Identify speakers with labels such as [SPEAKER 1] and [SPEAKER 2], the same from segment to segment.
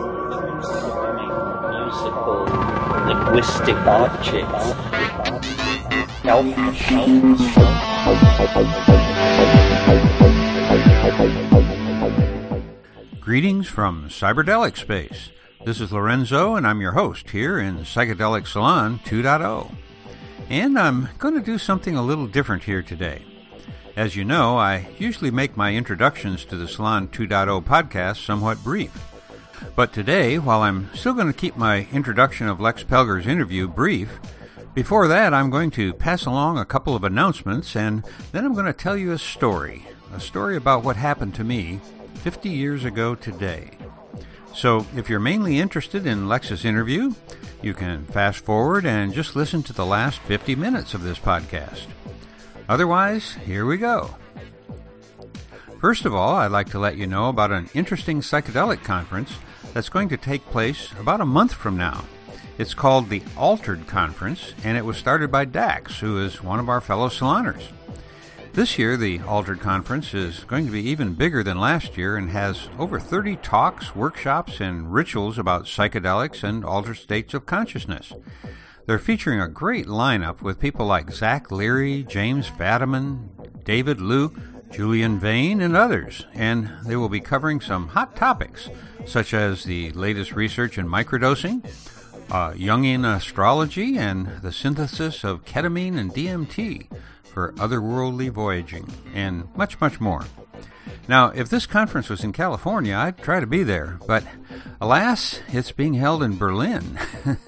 [SPEAKER 1] musical linguistic objects.
[SPEAKER 2] Greetings from Cyberdelic Space. This is Lorenzo, and I'm your host here in Psychedelic Salon 2.0. And I'm going to do something a little different here today. As you know, I usually make my introductions to the Salon 2.0 podcast somewhat brief. But today, while I'm still going to keep my introduction of Lex Pelger's interview brief, before that, I'm going to pass along a couple of announcements and then I'm going to tell you a story. A story about what happened to me 50 years ago today. So, if you're mainly interested in Lex's interview, you can fast forward and just listen to the last 50 minutes of this podcast. Otherwise, here we go. First of all, I'd like to let you know about an interesting psychedelic conference that's going to take place about a month from now. It's called the Altered Conference, and it was started by Dax, who is one of our fellow saloners. This year, the Altered Conference is going to be even bigger than last year and has over 30 talks, workshops, and rituals about psychedelics and altered states of consciousness. They're featuring a great lineup with people like Zach Leary, James Fadiman, David Luke, Julian Vayne, and others, and they will be covering some hot topics such as the latest research in microdosing, uh, Jungian astrology, and the synthesis of ketamine and DMT for otherworldly voyaging, and much, much more. Now, if this conference was in California, I'd try to be there, but alas, it's being held in Berlin.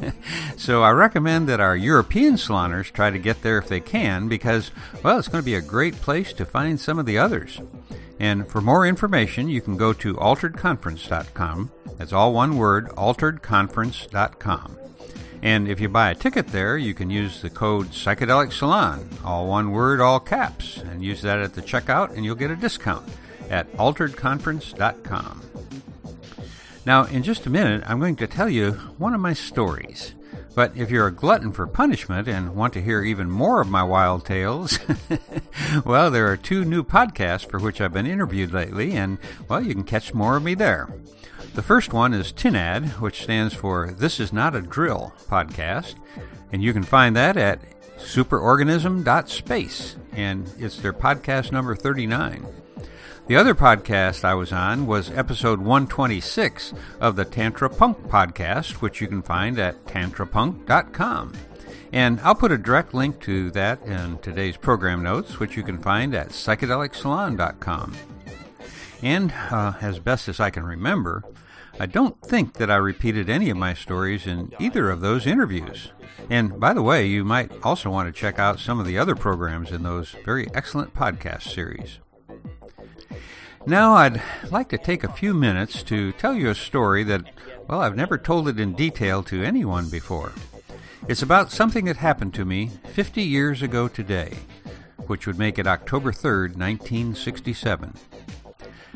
[SPEAKER 2] so I recommend that our European saloners try to get there if they can, because, well, it's going to be a great place to find some of the others. And for more information, you can go to alteredconference.com. That's all one word, alteredconference.com. And if you buy a ticket there, you can use the code Psychedelic Salon, all one word, all caps, and use that at the checkout, and you'll get a discount at alteredconference.com. Now, in just a minute, I'm going to tell you one of my stories. But if you're a glutton for punishment and want to hear even more of my wild tales, well, there are two new podcasts for which I've been interviewed lately, and, well, you can catch more of me there. The first one is TINAD, which stands for This Is Not a Drill podcast, and you can find that at superorganism.space, and it's their podcast number 39. The other podcast I was on was episode 126 of the Tantra Punk podcast, which you can find at tantrapunk.com. And I'll put a direct link to that in today's program notes, which you can find at psychedelicsalon.com. And uh, as best as I can remember, I don't think that I repeated any of my stories in either of those interviews. And by the way, you might also want to check out some of the other programs in those very excellent podcast series. Now, I'd like to take a few minutes to tell you a story that, well, I've never told it in detail to anyone before. It's about something that happened to me 50 years ago today, which would make it October 3rd, 1967.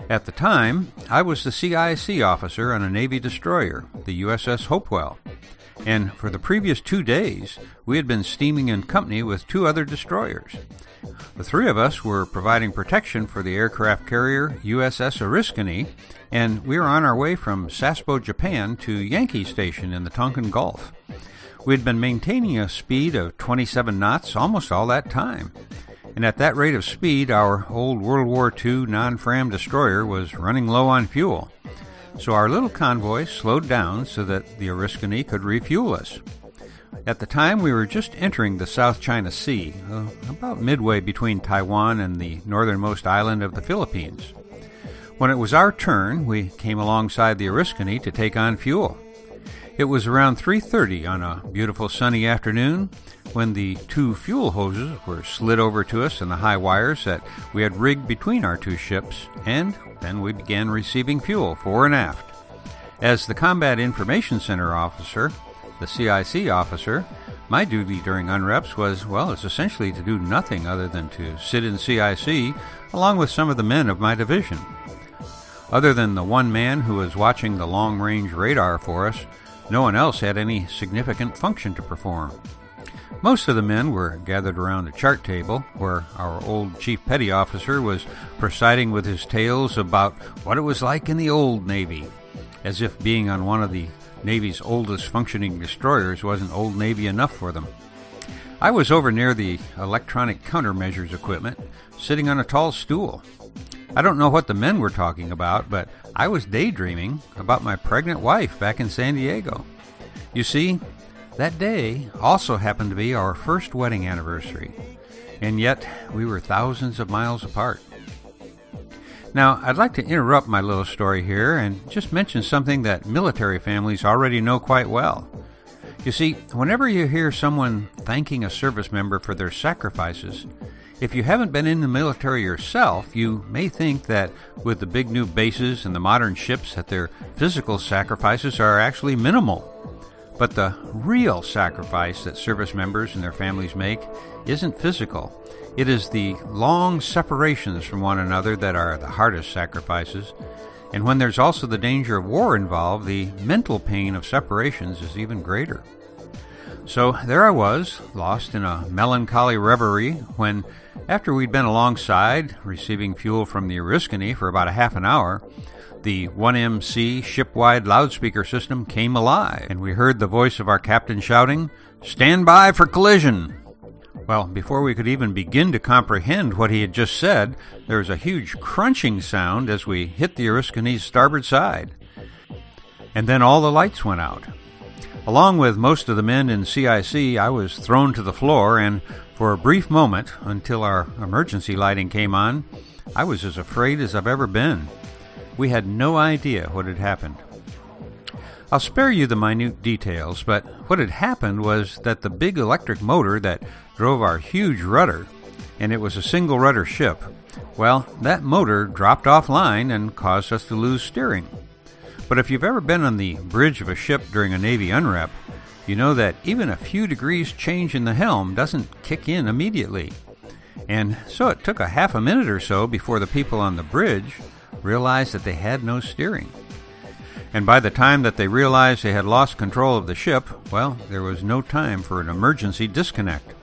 [SPEAKER 2] At the time, I was the CIC officer on a Navy destroyer, the USS Hopewell, and for the previous two days, we had been steaming in company with two other destroyers. The three of us were providing protection for the aircraft carrier USS Oriskany, and we were on our way from Sasebo, Japan to Yankee Station in the Tonkin Gulf. We had been maintaining a speed of 27 knots almost all that time. And at that rate of speed, our old World War II non Fram destroyer was running low on fuel. So our little convoy slowed down so that the Oriskany could refuel us. At the time, we were just entering the South China Sea, uh, about midway between Taiwan and the northernmost island of the Philippines. When it was our turn, we came alongside the Oriskany to take on fuel. It was around 3:30 on a beautiful sunny afternoon when the two fuel hoses were slid over to us and the high wires that we had rigged between our two ships, and then we began receiving fuel fore and aft. As the Combat Information Center officer, the CIC officer, my duty during UNREPS was, well, it's essentially to do nothing other than to sit in CIC along with some of the men of my division. Other than the one man who was watching the long range radar for us, no one else had any significant function to perform. Most of the men were gathered around a chart table where our old chief petty officer was presiding with his tales about what it was like in the old Navy. as if being on one of the Navy's oldest functioning destroyers wasn't Old Navy enough for them. I was over near the electronic countermeasures equipment, sitting on a tall stool. I don't know what the men were talking about, but I was daydreaming about my pregnant wife back in San Diego. You see, that day also happened to be our first wedding anniversary, and yet we were thousands of miles apart. Now, I'd like to interrupt my little story here and just mention something that military families already know quite well. You see, whenever you hear someone thanking a service member for their sacrifices, if you haven't been in the military yourself, you may think that with the big new bases and the modern ships that their physical sacrifices are actually minimal. But the real sacrifice that service members and their families make isn't physical. It is the long separations from one another that are the hardest sacrifices. And when there's also the danger of war involved, the mental pain of separations is even greater. So there I was, lost in a melancholy reverie, when, after we'd been alongside, receiving fuel from the Oriskany for about a half an hour, the 1MC shipwide loudspeaker system came alive, and we heard the voice of our captain shouting, Stand by for collision! Well, before we could even begin to comprehend what he had just said, there was a huge crunching sound as we hit the Oriskany's starboard side. And then all the lights went out. Along with most of the men in CIC, I was thrown to the floor, and for a brief moment, until our emergency lighting came on, I was as afraid as I've ever been. We had no idea what had happened. I'll spare you the minute details, but what had happened was that the big electric motor that drove our huge rudder, and it was a single rudder ship, well, that motor dropped offline and caused us to lose steering. But if you've ever been on the bridge of a ship during a Navy unrep, you know that even a few degrees change in the helm doesn't kick in immediately. And so it took a half a minute or so before the people on the bridge realized that they had no steering. And by the time that they realized they had lost control of the ship, well, there was no time for an emergency disconnect.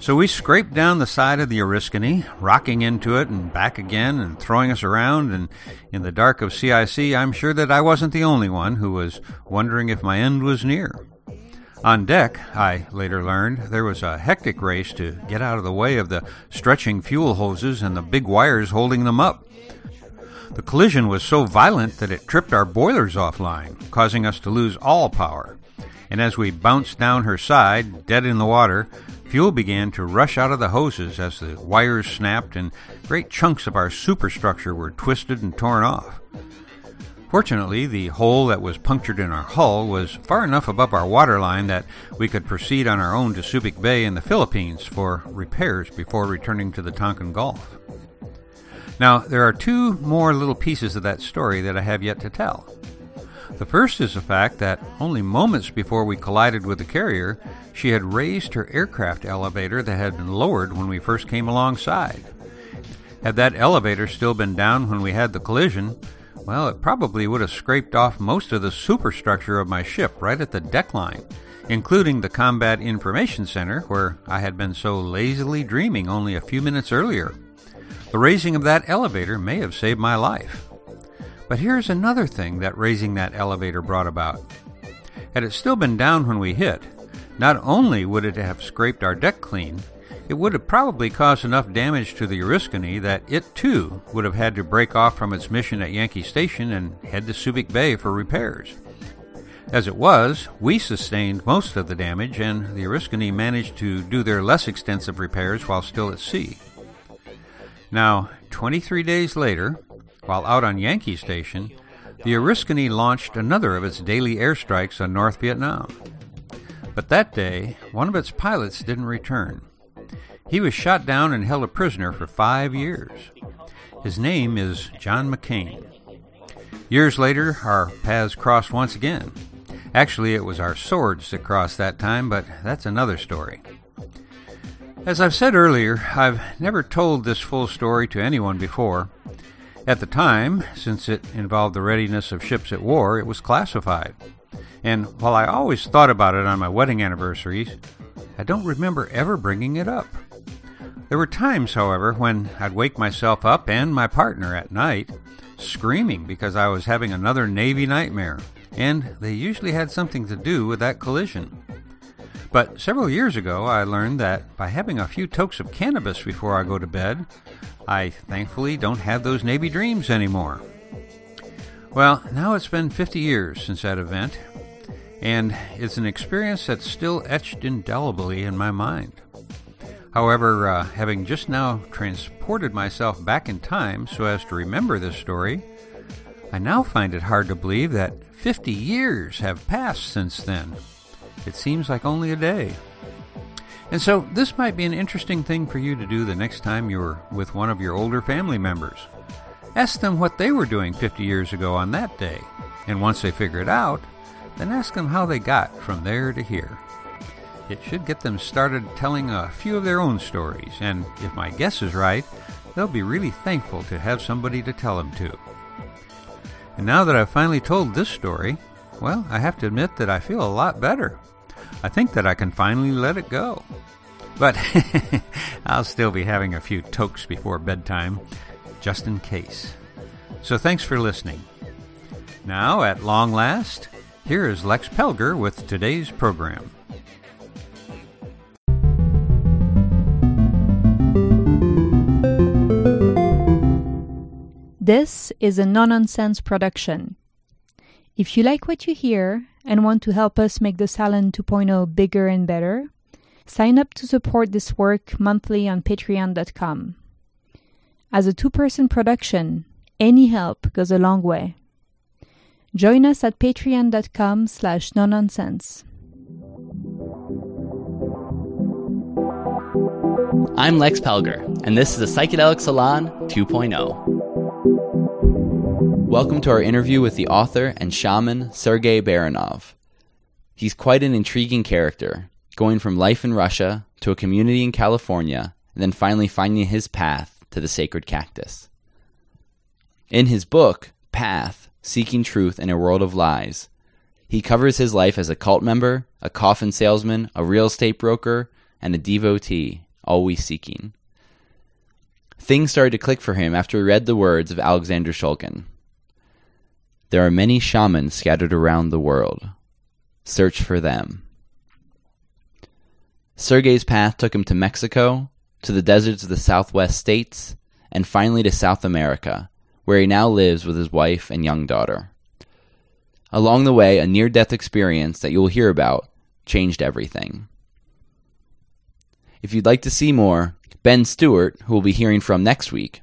[SPEAKER 2] So we scraped down the side of the Oriskany, rocking into it and back again and throwing us around. And in the dark of CIC, I'm sure that I wasn't the only one who was wondering if my end was near. On deck, I later learned, there was a hectic race to get out of the way of the stretching fuel hoses and the big wires holding them up. The collision was so violent that it tripped our boilers offline, causing us to lose all power. And as we bounced down her side, dead in the water, fuel began to rush out of the hoses as the wires snapped and great chunks of our superstructure were twisted and torn off. Fortunately, the hole that was punctured in our hull was far enough above our waterline that we could proceed on our own to Subic Bay in the Philippines for repairs before returning to the Tonkin Gulf. Now, there are two more little pieces of that story that I have yet to tell. The first is the fact that only moments before we collided with the carrier, she had raised her aircraft elevator that had been lowered when we first came alongside. Had that elevator still been down when we had the collision, well, it probably would have scraped off most of the superstructure of my ship right at the deck line, including the Combat Information Center where I had been so lazily dreaming only a few minutes earlier. The raising of that elevator may have saved my life. But here's another thing that raising that elevator brought about. Had it still been down when we hit, not only would it have scraped our deck clean, it would have probably caused enough damage to the Oriskany that it too would have had to break off from its mission at Yankee Station and head to Subic Bay for repairs. As it was, we sustained most of the damage, and the Oriskany managed to do their less extensive repairs while still at sea. Now, 23 days later, while out on Yankee Station, the Oriskany launched another of its daily airstrikes on North Vietnam. But that day, one of its pilots didn't return. He was shot down and held a prisoner for five years. His name is John McCain. Years later, our paths crossed once again. Actually, it was our swords that crossed that time, but that's another story. As I've said earlier, I've never told this full story to anyone before. At the time, since it involved the readiness of ships at war, it was classified. And while I always thought about it on my wedding anniversaries, I don't remember ever bringing it up. There were times, however, when I'd wake myself up and my partner at night screaming because I was having another Navy nightmare, and they usually had something to do with that collision. But several years ago, I learned that by having a few tokes of cannabis before I go to bed, I thankfully don't have those Navy dreams anymore. Well, now it's been 50 years since that event, and it's an experience that's still etched indelibly in my mind. However, uh, having just now transported myself back in time so as to remember this story, I now find it hard to believe that 50 years have passed since then. It seems like only a day. And so, this might be an interesting thing for you to do the next time you're with one of your older family members. Ask them what they were doing 50 years ago on that day, and once they figure it out, then ask them how they got from there to here. It should get them started telling a few of their own stories, and if my guess is right, they'll be really thankful to have somebody to tell them to. And now that I've finally told this story, well, I have to admit that I feel a lot better. I think that I can finally let it go. But I'll still be having a few tokes before bedtime, just in case. So thanks for listening. Now, at long last, here is Lex Pelger with today's program.
[SPEAKER 3] This is a no nonsense production. If you like what you hear and want to help us make the Salon 2.0 bigger and better, sign up to support this work monthly on patreon.com. As a two person production, any help goes a long way. Join us at patreon.com slash no nonsense.
[SPEAKER 4] I'm Lex Pelger, and this is the Psychedelic Salon 2.0. Welcome to our interview with the author and shaman Sergei Baranov. He's quite an intriguing character, going from life in Russia to a community in California, and then finally finding his path to the sacred cactus. In his book, Path Seeking Truth in a World of Lies, he covers his life as a cult member, a coffin salesman, a real estate broker, and a devotee, always seeking. Things started to click for him after he read the words of Alexander Shulgin. There are many shamans scattered around the world. Search for them. Sergei's path took him to Mexico, to the deserts of the southwest states, and finally to South America, where he now lives with his wife and young daughter. Along the way, a near death experience that you will hear about changed everything. If you'd like to see more, Ben Stewart, who we'll be hearing from next week,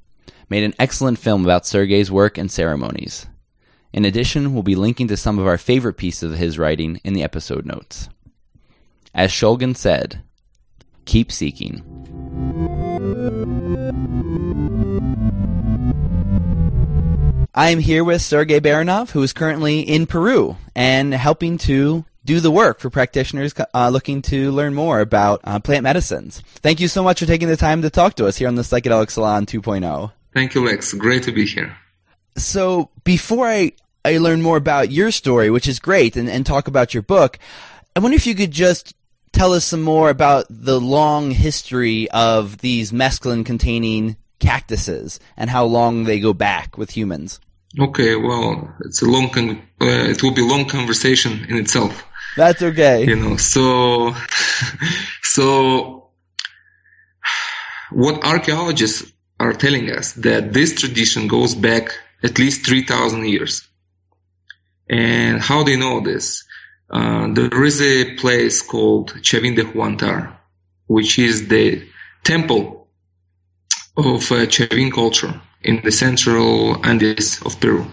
[SPEAKER 4] made an excellent film about Sergei's work and ceremonies. In addition, we'll be linking to some of our favorite pieces of his writing in the episode notes. As Shulgin said, keep seeking. I am here with Sergei Baranov, who is currently in Peru and helping to do the work for practitioners uh, looking to learn more about uh, plant medicines. Thank you so much for taking the time to talk to us here on the Psychedelic Salon 2.0.
[SPEAKER 5] Thank you, Lex. Great to be here.
[SPEAKER 4] So before I, I learn more about your story, which is great, and, and talk about your book, I wonder if you could just tell us some more about the long history of these mescaline containing cactuses and how long they go back with humans.
[SPEAKER 5] Okay, well, it's a long, con- uh, it will be a long conversation in itself.
[SPEAKER 4] That's okay.
[SPEAKER 5] You know, so, so what archaeologists are telling us that this tradition goes back at least 3,000 years. And how do you know this? Uh, there is a place called Chavin de Huantar, which is the temple of uh, Chavin culture in the central Andes of Peru.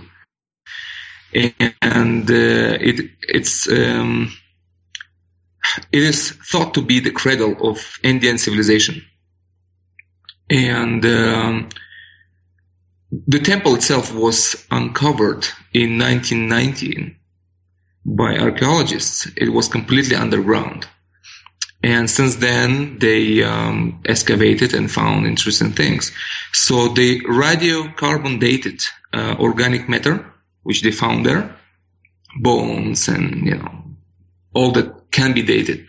[SPEAKER 5] And uh, it, it's, um, it is thought to be the cradle of Andean civilization. And um, the temple itself was uncovered in 1919 by archaeologists. It was completely underground. And since then, they um, excavated and found interesting things. So they radiocarbon dated uh, organic matter, which they found there, bones and, you know, all that can be dated.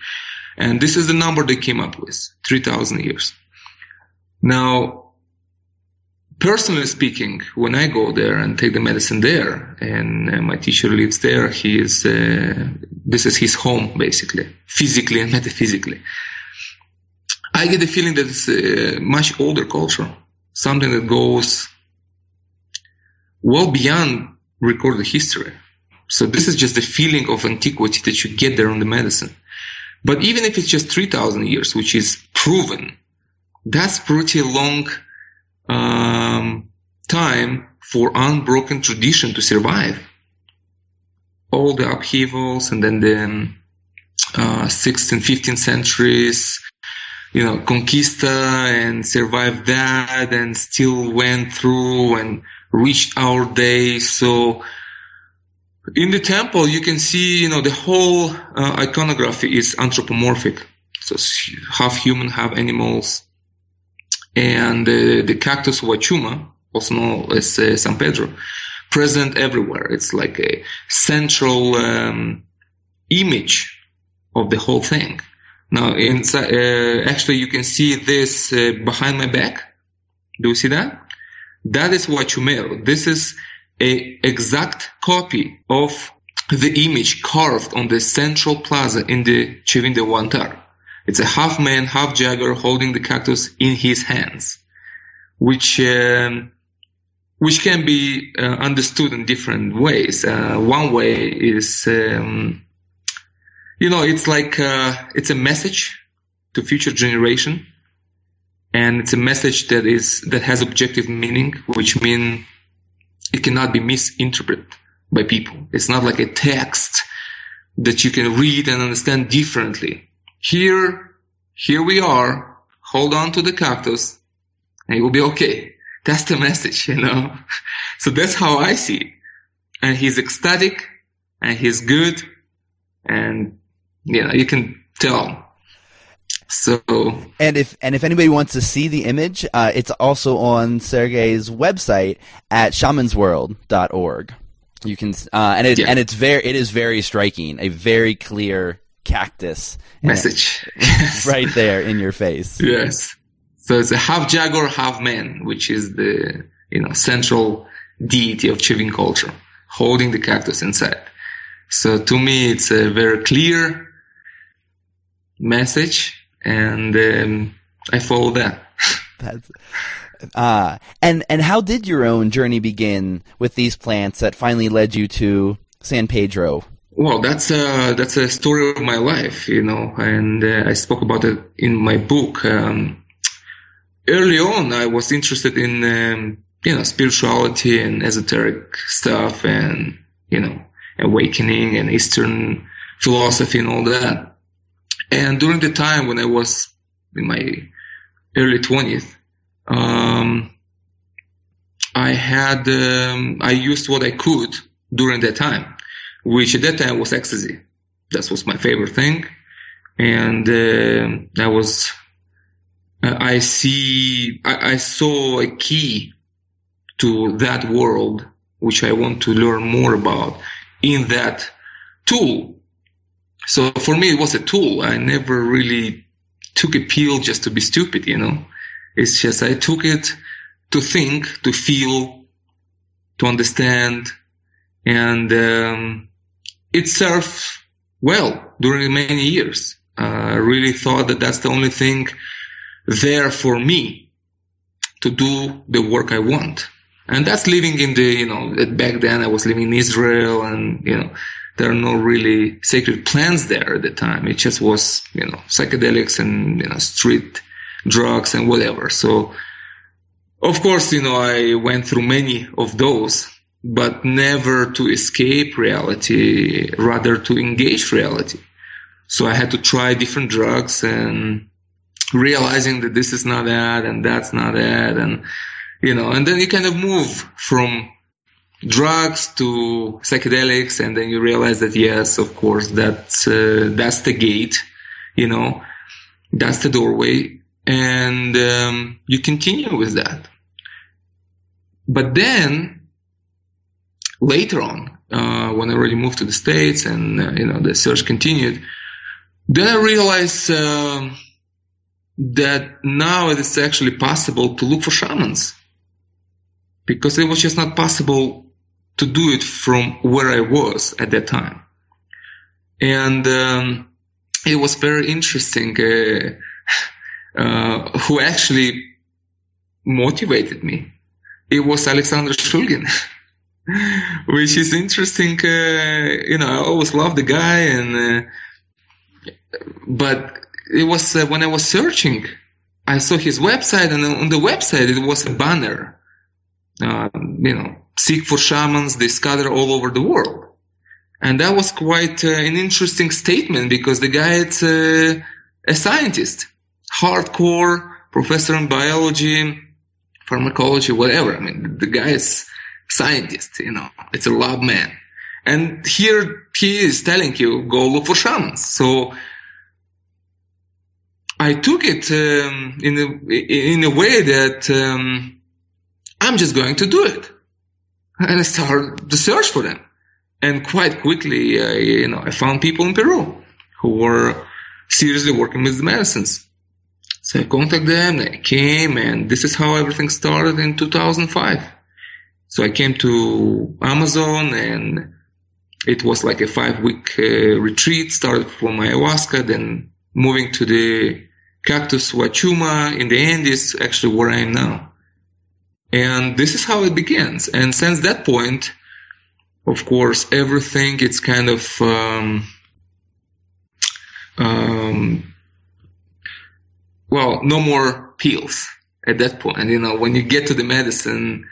[SPEAKER 5] And this is the number they came up with, 3,000 years. Now, personally speaking, when I go there and take the medicine there, and uh, my teacher lives there, he is uh, this is his home basically, physically and metaphysically. I get the feeling that it's a much older culture, something that goes well beyond recorded history. So this is just the feeling of antiquity that you get there on the medicine. But even if it's just 3,000 years, which is proven, that's pretty long um, time for unbroken tradition to survive. All the upheavals and then the um, uh, 16th and 15th centuries, you know, conquista and survived that and still went through and reached our day. So in the temple, you can see, you know, the whole uh, iconography is anthropomorphic. So half human, half animals. And uh, the cactus huachuma, also known as uh, San Pedro, present everywhere. It's like a central um, image of the whole thing. Now, inside, uh, actually, you can see this uh, behind my back. Do you see that? That is Huachumero. This is a exact copy of the image carved on the central plaza in the Chavin de Huantar. It's a half man, half jaguar holding the cactus in his hands, which um, which can be uh, understood in different ways. Uh, one way is, um, you know, it's like uh, it's a message to future generation, and it's a message that is that has objective meaning, which mean it cannot be misinterpreted by people. It's not like a text that you can read and understand differently. Here, here we are. Hold on to the cactus and it will be okay. That's the message, you know? So that's how I see it. And he's ecstatic and he's good and, you know, you can tell so
[SPEAKER 4] and if and if anybody wants to see the image, uh, it's also on Sergey's website at shamansworld.org. You can uh, and it yeah. and it's very it is very striking, a very clear cactus
[SPEAKER 5] message
[SPEAKER 4] right there in your face.
[SPEAKER 5] Yes. So it's a half jaguar, half man, which is the you know central deity of Chavin culture, holding the cactus inside. So to me, it's a very clear message and um, I follow that.
[SPEAKER 4] That's uh, and and how did your own journey begin with these plants that finally led you to San Pedro?
[SPEAKER 5] Well, that's a that's a story of my life, you know, and uh, I spoke about it in my book. Um, early on, I was interested in um, you know spirituality and esoteric stuff, and you know awakening and Eastern philosophy and all that. And during the time when I was in my early 20s, um, I had, um, I used what I could during that time, which at that time was ecstasy. That was my favorite thing. And, uh, that was, uh, I see, I, I saw a key to that world, which I want to learn more about in that tool so for me, it was a tool. I never really took a pill just to be stupid, you know. It's just I took it to think, to feel, to understand, and um, it served well during many years. Uh, I really thought that that's the only thing there for me to do the work I want. And that's living in the, you know, back then I was living in Israel and, you know, there are no really sacred plants there at the time. It just was, you know, psychedelics and, you know, street drugs and whatever. So, of course, you know, I went through many of those, but never to escape reality, rather to engage reality. So I had to try different drugs and realizing that this is not that and that's not that. And, you know, and then you kind of move from drugs to psychedelics, and then you realize that yes, of course, that's uh, that's the gate, you know, that's the doorway, and um, you continue with that. But then later on, uh, when I already moved to the states, and uh, you know the search continued, then I realized. Um, that now it is actually possible to look for shamans because it was just not possible to do it from where I was at that time. And um, it was very interesting uh, uh, who actually motivated me. It was Alexander Shulgin. which is interesting. Uh, you know, I always loved the guy, and uh, but it was uh, when I was searching, I saw his website, and on the website it was a banner. You know, seek for shamans, they scatter all over the world, and that was quite uh, an interesting statement because the guy is uh, a scientist, hardcore professor in biology, pharmacology, whatever. I mean, the guy is scientist, you know, it's a lab man. And here he is telling you, go look for shamans. So I took it um, in a in a way that um, I'm just going to do it, and I started the search for them. And quite quickly, uh, you know, I found people in Peru who were seriously working with the medicines. So I contacted them. They came, and this is how everything started in 2005. So I came to Amazon and it was like a five week uh, retreat, started from ayahuasca, then moving to the cactus Huachuma in the end is actually where I am now. And this is how it begins. And since that point, of course, everything it's kind of um, um, well, no more pills at that point. You know, when you get to the medicine,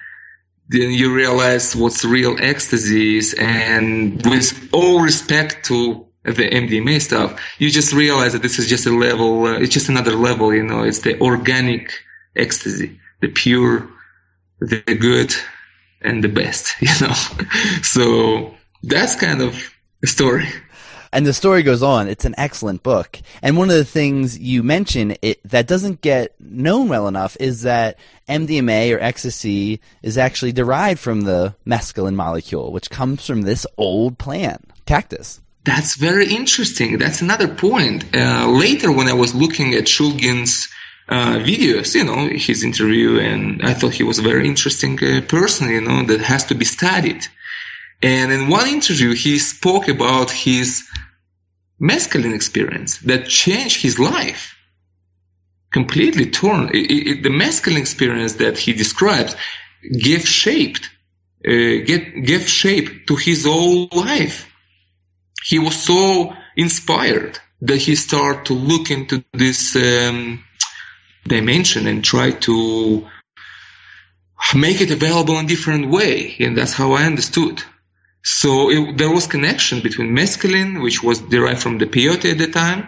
[SPEAKER 5] then you realize what's real ecstasy is. And with all respect to the MDMA stuff, you just realize that this is just a level, uh, it's just another level, you know, it's the organic ecstasy, the pure, the good, and the best, you know. so that's kind of the story.
[SPEAKER 4] And the story goes on. It's an excellent book. And one of the things you mention it, that doesn't get known well enough is that MDMA or ecstasy is actually derived from the mescaline molecule, which comes from this old plant, cactus.
[SPEAKER 5] That's very interesting. That's another point. Uh, later, when I was looking at Shulgin's uh, videos, you know, his interview, and I thought he was a very interesting uh, person, you know, that has to be studied. And in one interview, he spoke about his mescaline experience that changed his life. Completely torn. It, it, the mescaline experience that he describes gave shaped, uh, get, gave shape to his whole life. He was so inspired that he started to look into this um, dimension and try to make it available in different way. And that's how I understood. So it, there was connection between mescaline, which was derived from the peyote at the time,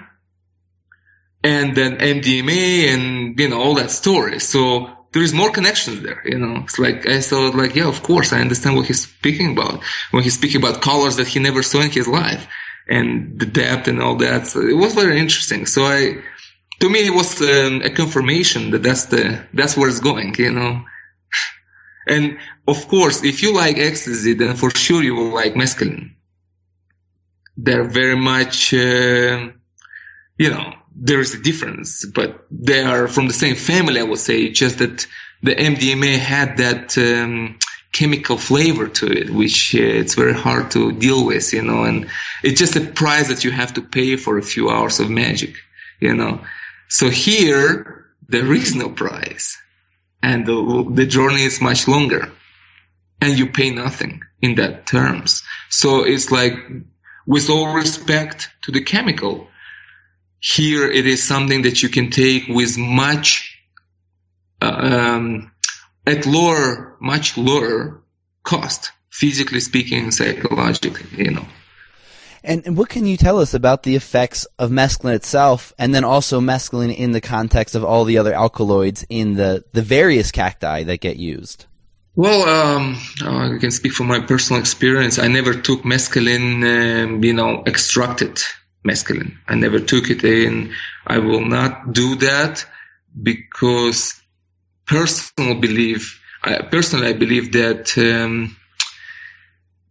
[SPEAKER 5] and then MDMA and, you know, all that story. So there is more connections there, you know. It's like, I thought like, yeah, of course, I understand what he's speaking about. When he's speaking about colors that he never saw in his life and the depth and all that. So it was very interesting. So I, to me, it was um, a confirmation that that's the, that's where it's going, you know. And of course, if you like ecstasy, then for sure you will like mescaline. They're very much, uh, you know, there is a difference, but they are from the same family, I would say, just that the MDMA had that um, chemical flavor to it, which uh, it's very hard to deal with, you know, and it's just a price that you have to pay for a few hours of magic, you know. So here, there is no price and the, the journey is much longer and you pay nothing in that terms. So it's like, with all respect to the chemical, here it is something that you can take with much, uh, um, at lower, much lower cost, physically speaking, psychologically, you know.
[SPEAKER 4] And, and, what can you tell us about the effects of mescaline itself, and then also mescaline in the context of all the other alkaloids in the, the various cacti that get used?
[SPEAKER 5] Well, um, I can speak from my personal experience. I never took mescaline, um, you know, extracted mescaline. I never took it in. I will not do that because personal belief, I, personally, I believe that um,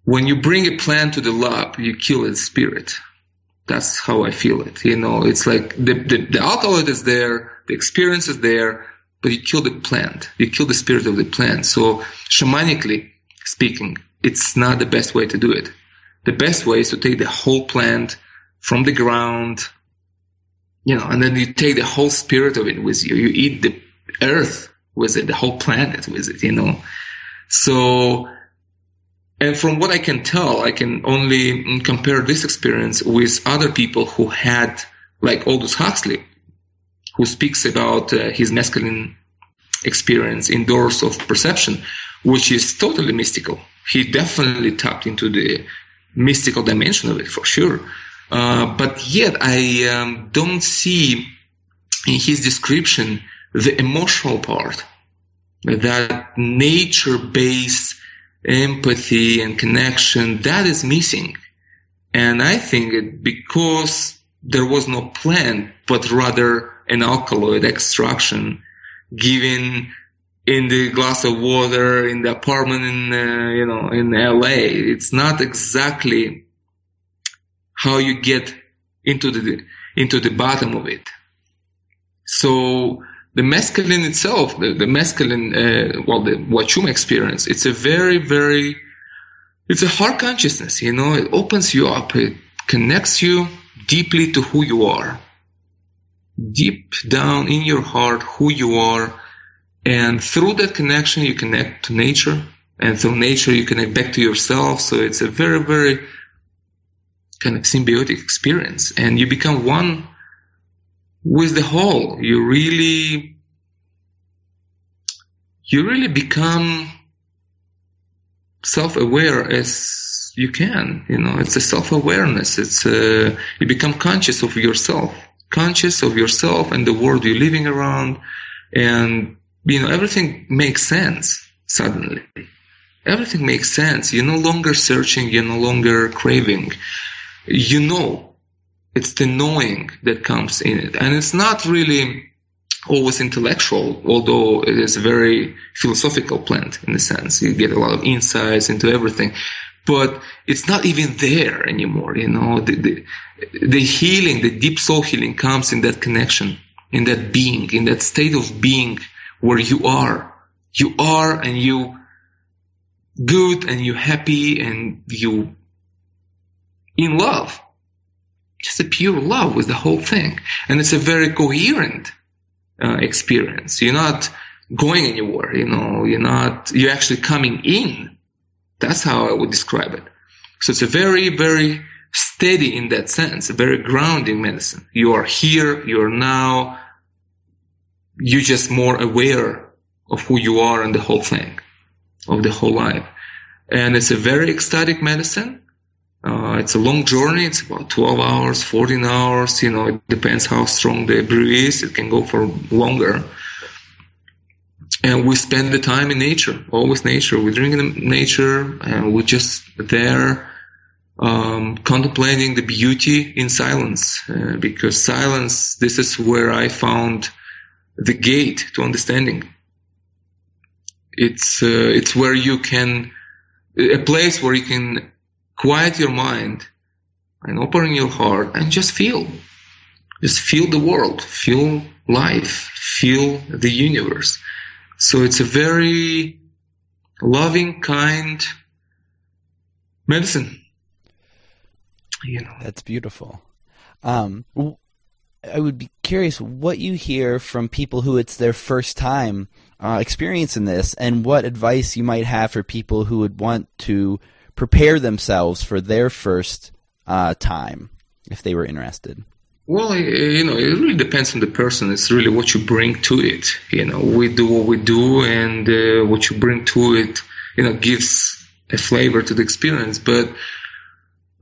[SPEAKER 5] when you bring a plant to the lab, you kill its spirit. That's how I feel it. You know, it's like the, the, the alkaloid is there, the experience is there, but you kill the plant. You kill the spirit of the plant. So shamanically speaking, it's not the best way to do it. The best way is to take the whole plant from the ground, you know, and then you take the whole spirit of it with you. You eat the earth with it, the whole planet with it, you know. So and from what I can tell, I can only compare this experience with other people who had, like Aldous Huxley, who speaks about uh, his mescaline experience in Doors of Perception, which is totally mystical. He definitely tapped into the mystical dimension of it for sure. Uh, but yet, I um, don't see in his description the emotional part, that nature based empathy and connection, that is missing. And I think it because there was no plan, but rather an alkaloid extraction given in the glass of water in the apartment in, uh, you know, in LA. It's not exactly how you get into the, into the bottom of it. So the mescaline itself, the, the mescaline, uh, well, the Huachuma experience, it's a very, very, it's a heart consciousness, you know, it opens you up, it connects you deeply to who you are. Deep down in your heart, who you are. And through that connection, you connect to nature. And through nature, you connect back to yourself. So it's a very, very kind of symbiotic experience. And you become one with the whole. You really, you really become self-aware as you can. You know, it's a self-awareness. It's a, you become conscious of yourself, conscious of yourself and the world you're living around, and you know everything makes sense suddenly. Everything makes sense. You're no longer searching. You're no longer craving. You know it's the knowing that comes in it. And it's not really always intellectual, although it is a very philosophical plant in a sense. You get a lot of insights into everything. But it's not even there anymore, you know. The, the, the healing, the deep soul healing comes in that connection, in that being, in that state of being where you are. You are and you good and you happy and you in love just a pure love with the whole thing. And it's a very coherent uh, experience. You're not going anywhere, you know, you're not, you're actually coming in. That's how I would describe it. So it's a very, very steady in that sense, a very grounding medicine. You are here, you are now, you're just more aware of who you are and the whole thing, of the whole life. And it's a very ecstatic medicine. Uh, it's a long journey. It's about 12 hours, 14 hours. You know, it depends how strong the brew is. It can go for longer. And we spend the time in nature, always nature. We drink in nature and we're just there, um, contemplating the beauty in silence. Uh, because silence, this is where I found the gate to understanding. It's, uh, it's where you can, a place where you can quiet your mind and open your heart and just feel. Just feel the world, feel life, feel the universe. So it's a very loving, kind medicine.
[SPEAKER 4] You know. That's beautiful. Um, I would be curious what you hear from people who it's their first time uh, experiencing this, and what advice you might have for people who would want to prepare themselves for their first uh, time if they were interested?
[SPEAKER 5] Well, you know, it really depends on the person. It's really what you bring to it. You know, we do what we do, and uh, what you bring to it, you know, gives a flavor to the experience. But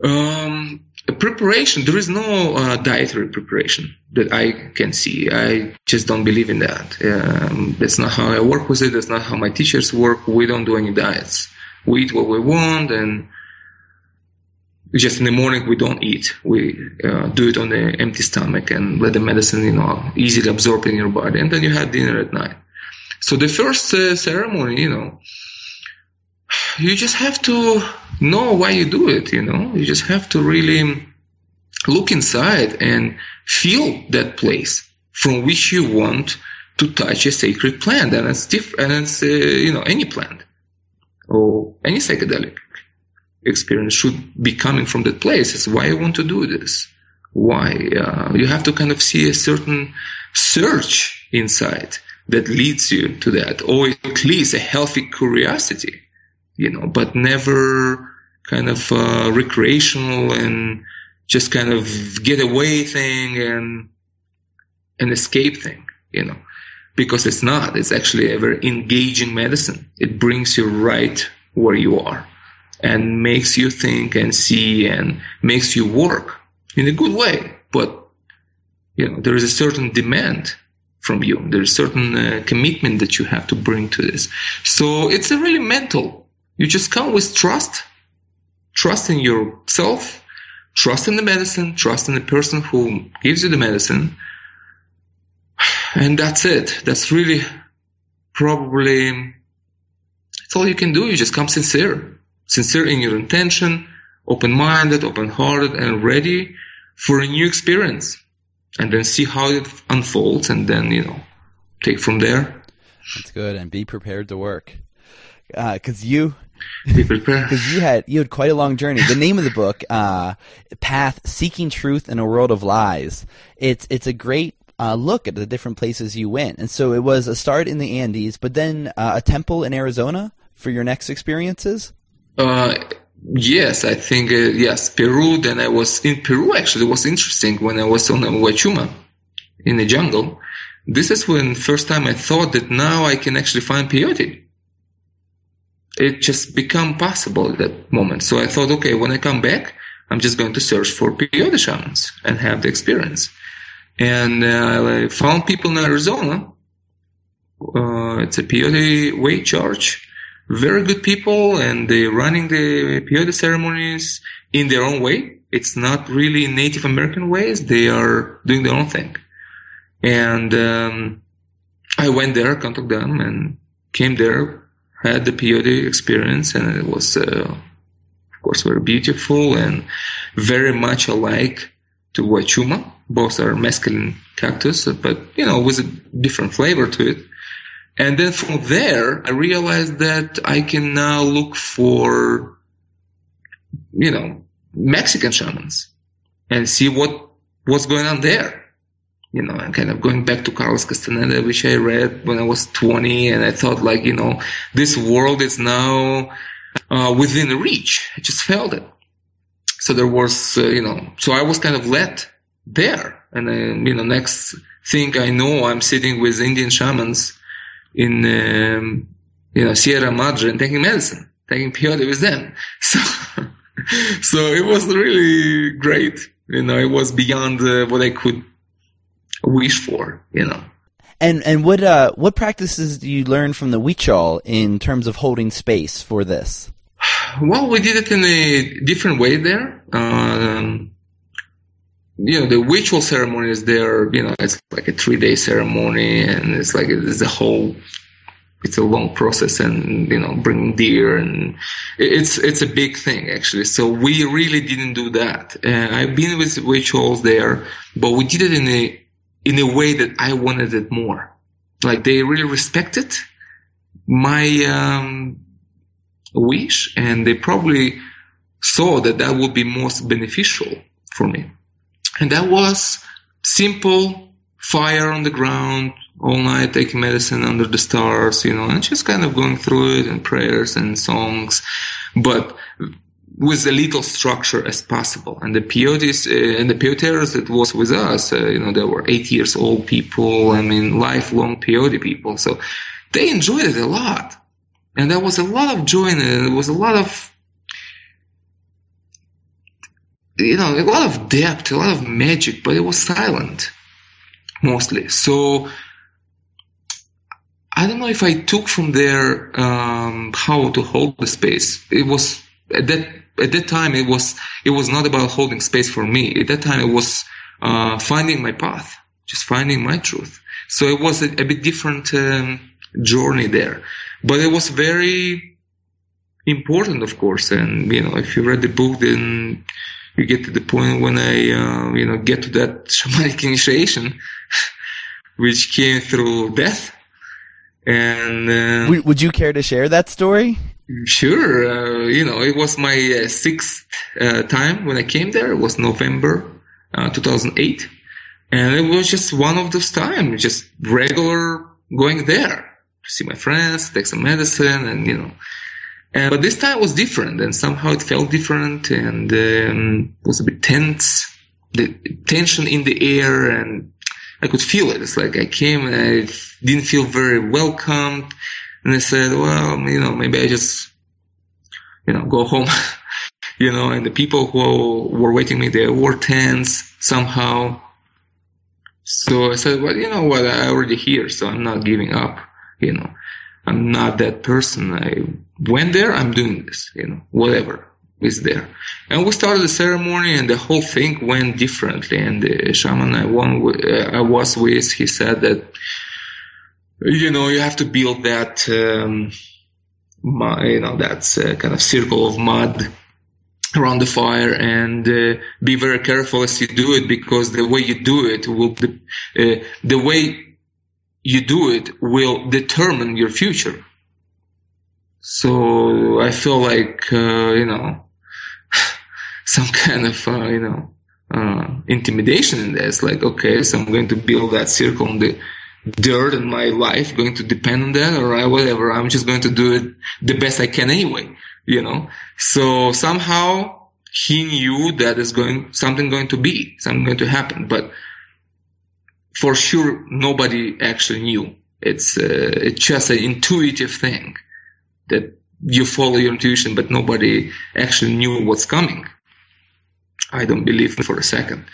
[SPEAKER 5] um, preparation, there is no uh, dietary preparation that I can see. I just don't believe in that. Um, that's not how I work with it. That's not how my teachers work. We don't do any diets we eat what we want and just in the morning we don't eat. We uh, do it on the empty stomach and let the medicine you know easily absorb in your body. And then you have dinner at night. So the first uh, ceremony you know you just have to know why you do it you know. You just have to really look inside and feel that place from which you want to touch a sacred plant, and it's different. And it's uh, you know any plant or any psychedelic experience should be coming from that place. It's why I want to do this. Why uh, you have to kind of see a certain search inside that leads you to that, or at least a healthy curiosity, you know, but never kind of uh, recreational and just kind of get away thing and an escape thing, you know, because it's not. It's actually a very engaging medicine. It brings you right where you are and makes you think and see and makes you work in a good way. But, you know, there is a certain demand from you. There's a certain uh, commitment that you have to bring to this. So it's a really mental. You just come with trust, trust in yourself, trust in the medicine, trust in the person who gives you the medicine. And that's it. That's really probably, that's all you can do. You just come sincere, sincere in your intention, open-minded, open-hearted, and ready for a new experience. And then see how it unfolds and then, you know, take from there.
[SPEAKER 4] That's good. And be prepared to work. Because uh, you
[SPEAKER 5] be prepared.
[SPEAKER 4] Because you had you had quite a long journey. The name of the book, uh, "Path: Seeking Truth in a World of Lies." It's it's a great uh, look at the different places you went, and so it was a start in the Andes, but then uh, a temple in Arizona for your next experiences.
[SPEAKER 5] Uh, yes, I think uh, yes, Peru. Then I was in Peru. Actually, was interesting when I was on Huachuma in the jungle. This is when first time I thought that now I can actually find peyote it just become possible at that moment. So I thought, okay, when I come back, I'm just going to search for peyote shamans and have the experience. And uh, I found people in Arizona. Uh, it's a peyote way church. Very good people, and they're running the peyote ceremonies in their own way. It's not really Native American ways. They are doing their own thing. And um, I went there, contacted them, and came there had the peyote experience, and it was, uh, of course, very beautiful and very much alike to Huachuma. Both are mescaline cactus, but you know, with a different flavor to it. And then from there, I realized that I can now look for, you know, Mexican shamans and see what what's going on there you know, I'm kind of going back to Carlos Castaneda, which I read when I was 20, and I thought like, you know, this world is now uh, within reach. I just felt it. So there was, uh, you know, so I was kind of led there, and then, you know, next thing I know, I'm sitting with Indian shamans in, um, you know, Sierra Madre and taking medicine, taking peyote with them. So, so it was really great. You know, it was beyond uh, what I could wish for, you know.
[SPEAKER 4] And and what uh what practices do you learn from the Huichol in terms of holding space for this?
[SPEAKER 5] Well, we did it in a different way there. Um, you know, the ritual ceremony is there. You know, it's like a three day ceremony, and it's like it's a whole. It's a long process, and you know, bringing deer, and it's it's a big thing actually. So we really didn't do that. Uh, I've been with rituals there, but we did it in a in a way that I wanted it more. Like they really respected my um, wish, and they probably saw that that would be most beneficial for me. And that was simple fire on the ground all night, taking medicine under the stars, you know, and just kind of going through it and prayers and songs. But with a little structure as possible. And the peyotes uh, and the peyoteros that was with us, uh, you know, they were eight years old people. I mean, lifelong peyote people. So they enjoyed it a lot. And there was a lot of joy in it. There was a lot of, you know, a lot of depth, a lot of magic, but it was silent mostly. So I don't know if I took from there um, how to hold the space. It was at that at that time it was it was not about holding space for me. At that time it was uh, finding my path, just finding my truth. So it was a, a bit different um, journey there, but it was very important, of course. And you know, if you read the book, then you get to the point when I, uh, you know, get to that shamanic initiation, which came through death. And uh,
[SPEAKER 4] W- would you care to share that story?
[SPEAKER 5] Sure. Uh, you know, it was my uh, sixth uh, time when I came there. It was November uh, 2008. And it was just one of those times, just regular going there to see my friends, take some medicine, and, you know. And, but this time was different, and somehow it felt different, and um, was a bit tense. The tension in the air, and I could feel it. It's like I came and I didn't feel very welcomed. And I said, well, you know, maybe I just, you know, go home, you know, and the people who were waiting me there were tense somehow. So I said, well, you know what? I already here, so I'm not giving up, you know, I'm not that person. I went there. I'm doing this, you know, whatever is there. And we started the ceremony and the whole thing went differently. And the shaman I, won, I was with, he said that, you know, you have to build that, um, you know, that uh, kind of circle of mud around the fire and uh, be very careful as you do it because the way you do it will, uh, the way you do it will determine your future. So I feel like, uh, you know, some kind of, uh, you know, uh, intimidation in this. Like, okay, so I'm going to build that circle on the dirt in my life, going to depend on that or whatever. I'm just going to do it the best I can anyway, you know? So somehow he knew that is going, something going to be, something going to happen, but for sure nobody actually knew. It's, uh, it's just an intuitive thing that you follow your intuition, but nobody actually knew what's coming. I don't believe for a second.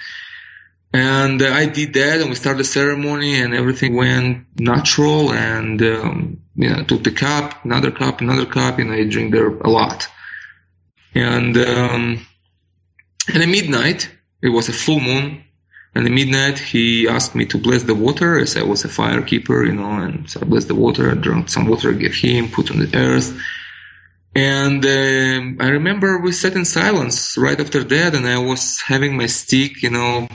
[SPEAKER 5] And uh, I did that, and we started the ceremony, and everything went natural. And um, you know, took the cup, another cup, another cup, and I drink there a lot. And um, and at midnight, it was a full moon. And at midnight, he asked me to bless the water, as I was a fire keeper, you know. And so I blessed the water, I drank some water, gave him, put on the earth. And um, I remember we sat in silence right after that, and I was having my stick, you know,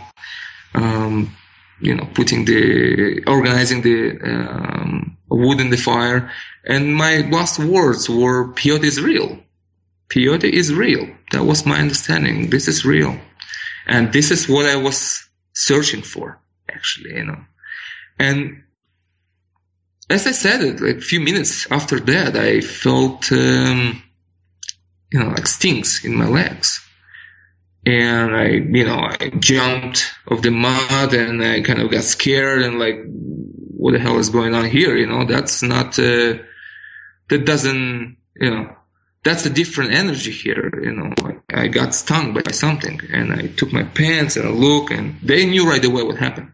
[SPEAKER 5] um, you know, putting the, organizing the um, wood in the fire. And my last words were, peyote is real. Peyote is real. That was my understanding. This is real. And this is what I was searching for, actually, you know. And as I said it, like a few minutes after that, I felt, um, you know, like stings in my legs and I, you know, I jumped off the mud and I kind of got scared and like, what the hell is going on here? You know, that's not, uh, that doesn't, you know, that's a different energy here. You know, I, got stung by something and I took my pants and I look and they knew right away what happened,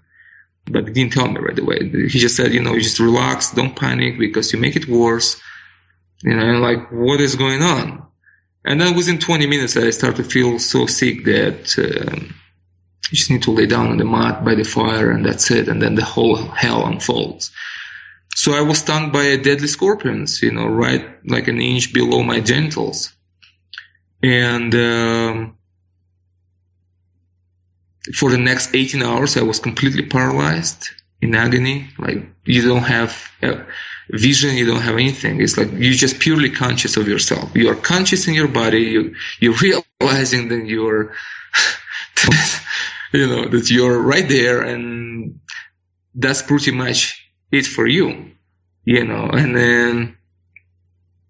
[SPEAKER 5] but they didn't tell me right away. He just said, you know, you just relax, don't panic because you make it worse. You know, and like, what is going on? And then within 20 minutes, I start to feel so sick that um, you just need to lay down on the mat by the fire, and that's it. And then the whole hell unfolds. So I was stung by a deadly scorpions, you know, right like an inch below my genitals. And um, for the next 18 hours, I was completely paralyzed in agony. Like you don't have vision, you don't have anything. It's like you're just purely conscious of yourself. You are conscious in your body. You you're realizing that you're, you know, that you're right there, and that's pretty much it for you, you know. And then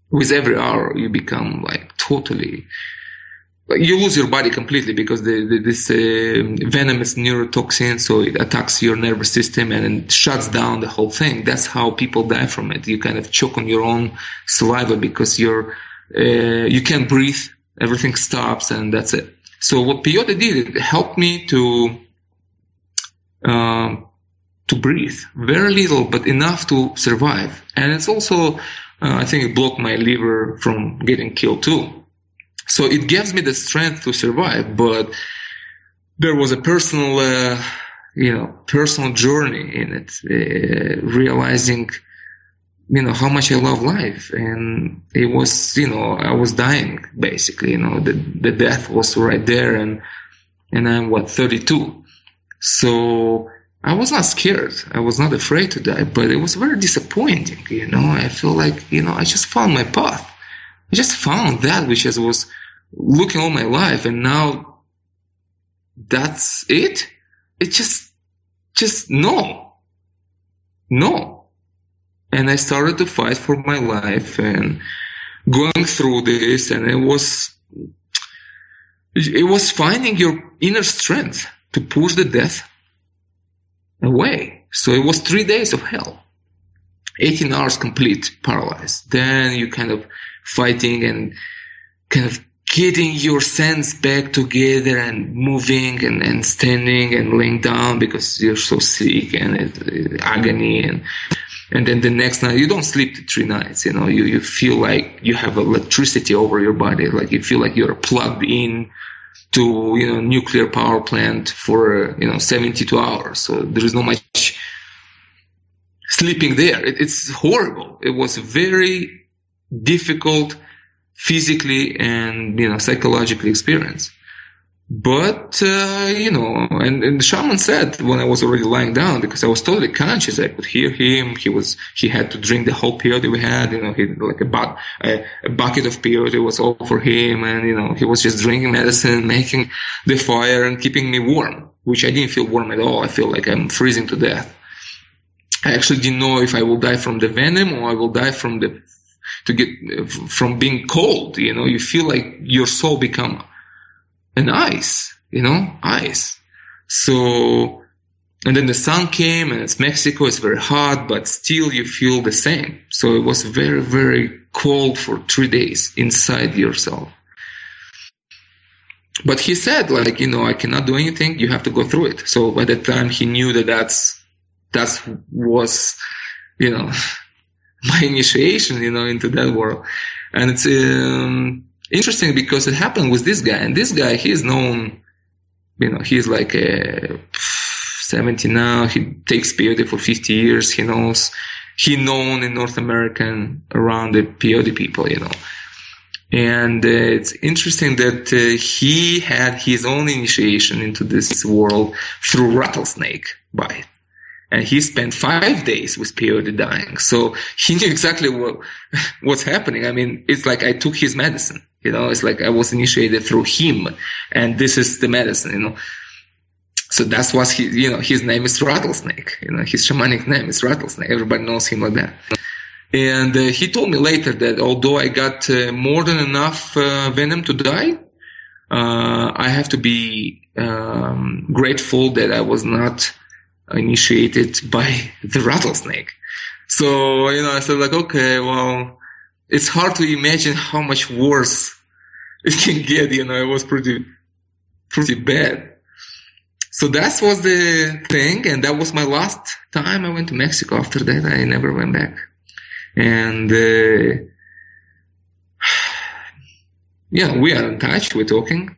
[SPEAKER 5] with every hour, you become like totally you lose your body completely because the, the, this uh, venomous neurotoxin, so it attacks your nervous system and shuts down the whole thing. That's how people die from it. You kind of choke on your own saliva because you're uh, you can't breathe. Everything stops, and that's it. So what peyote did, it helped me to um, to breathe very little, but enough to survive. And it's also, uh, I think, it blocked my liver from getting killed too so it gives me the strength to survive, but there was a personal, uh, you know, personal journey in it, uh, realizing you know, how much I love life. And it was, you know, I was dying basically, you know, the, the death was right there and, and I'm what, 32. So I was not scared. I was not afraid to die, but it was very disappointing, you know, I feel like, you know, I just found my path. I just found that which I was looking all my life and now that's it. It just, just no, no and I started to fight for my life and going through this and it was it was finding your inner strength to push the death away. So it was three days of hell. 18 hours complete paralyzed. Then you kind of fighting and kind of getting your sense back together and moving and, and standing and laying down because you're so sick and it, agony and and then the next night you don't sleep three nights you know you, you feel like you have electricity over your body like you feel like you're plugged in to you know nuclear power plant for you know 72 hours. So there is no much sleeping there. It, it's horrible. It was very difficult physically and you know psychologically experience but, uh, you know, and, and the shaman said when I was already lying down, because I was totally conscious, I could hear him. He was, he had to drink the whole peyote we had, you know, he, like a, bu- a, a bucket of peyote was all for him. And, you know, he was just drinking medicine, making the fire and keeping me warm, which I didn't feel warm at all. I feel like I'm freezing to death. I actually didn't know if I will die from the venom or I will die from the, to get, from being cold. You know, you feel like your soul become and ice, you know, ice. So, and then the sun came and it's Mexico, it's very hot, but still you feel the same. So it was very, very cold for three days inside yourself. But he said, like, you know, I cannot do anything. You have to go through it. So by that time he knew that that's, that's was, you know, my initiation, you know, into that world. And it's, um, interesting because it happened with this guy, and this guy he's known, you know, he's like a 70 now. He takes peyote for 50 years. He knows he known in North America around the peyote people, you know. And uh, it's interesting that uh, he had his own initiation into this world through rattlesnake bite and he spent five days with peyote dying. So he knew exactly what what's happening. I mean, it's like I took his medicine. You know, it's like I was initiated through him, and this is the medicine. You know, so that's what he. You know, his name is Rattlesnake. You know, his shamanic name is Rattlesnake. Everybody knows him like that. And uh, he told me later that although I got uh, more than enough uh, venom to die, uh, I have to be um, grateful that I was not initiated by the rattlesnake. So, you know, I said like, okay, well, it's hard to imagine how much worse it can get, you know, it was pretty, pretty bad. So that was the thing, and that was my last time I went to Mexico. After that, I never went back. And, uh, yeah, we are in touch, we're talking.